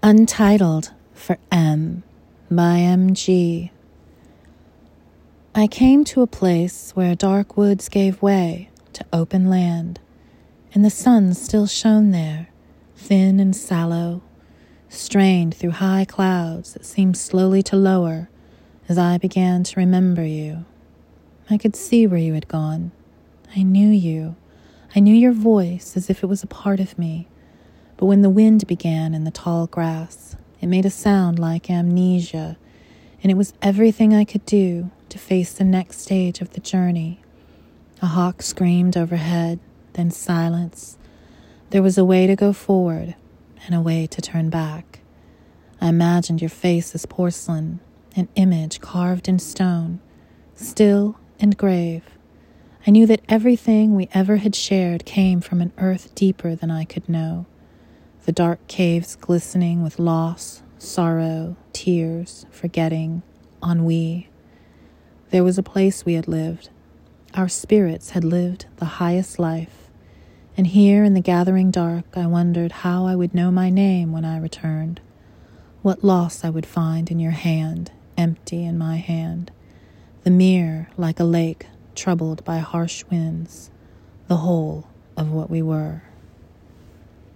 Untitled for M by MG. I came to a place where dark woods gave way to open land, and the sun still shone there, thin and sallow, strained through high clouds that seemed slowly to lower as I began to remember you. I could see where you had gone. I knew you. I knew your voice as if it was a part of me but when the wind began in the tall grass, it made a sound like amnesia, and it was everything I could do to face the next stage of the journey. A hawk screamed overhead, then silence. There was a way to go forward and a way to turn back. I imagined your face as porcelain, an image carved in stone, still and grave. I knew that everything we ever had shared came from an earth deeper than I could know the dark caves glistening with loss, sorrow, tears, forgetting, ennui. There was a place we had lived. Our spirits had lived the highest life. And here in the gathering dark, I wondered how I would know my name when I returned, what loss I would find in your hand, empty in my hand, the mirror like a lake troubled by harsh winds, the whole of what we were.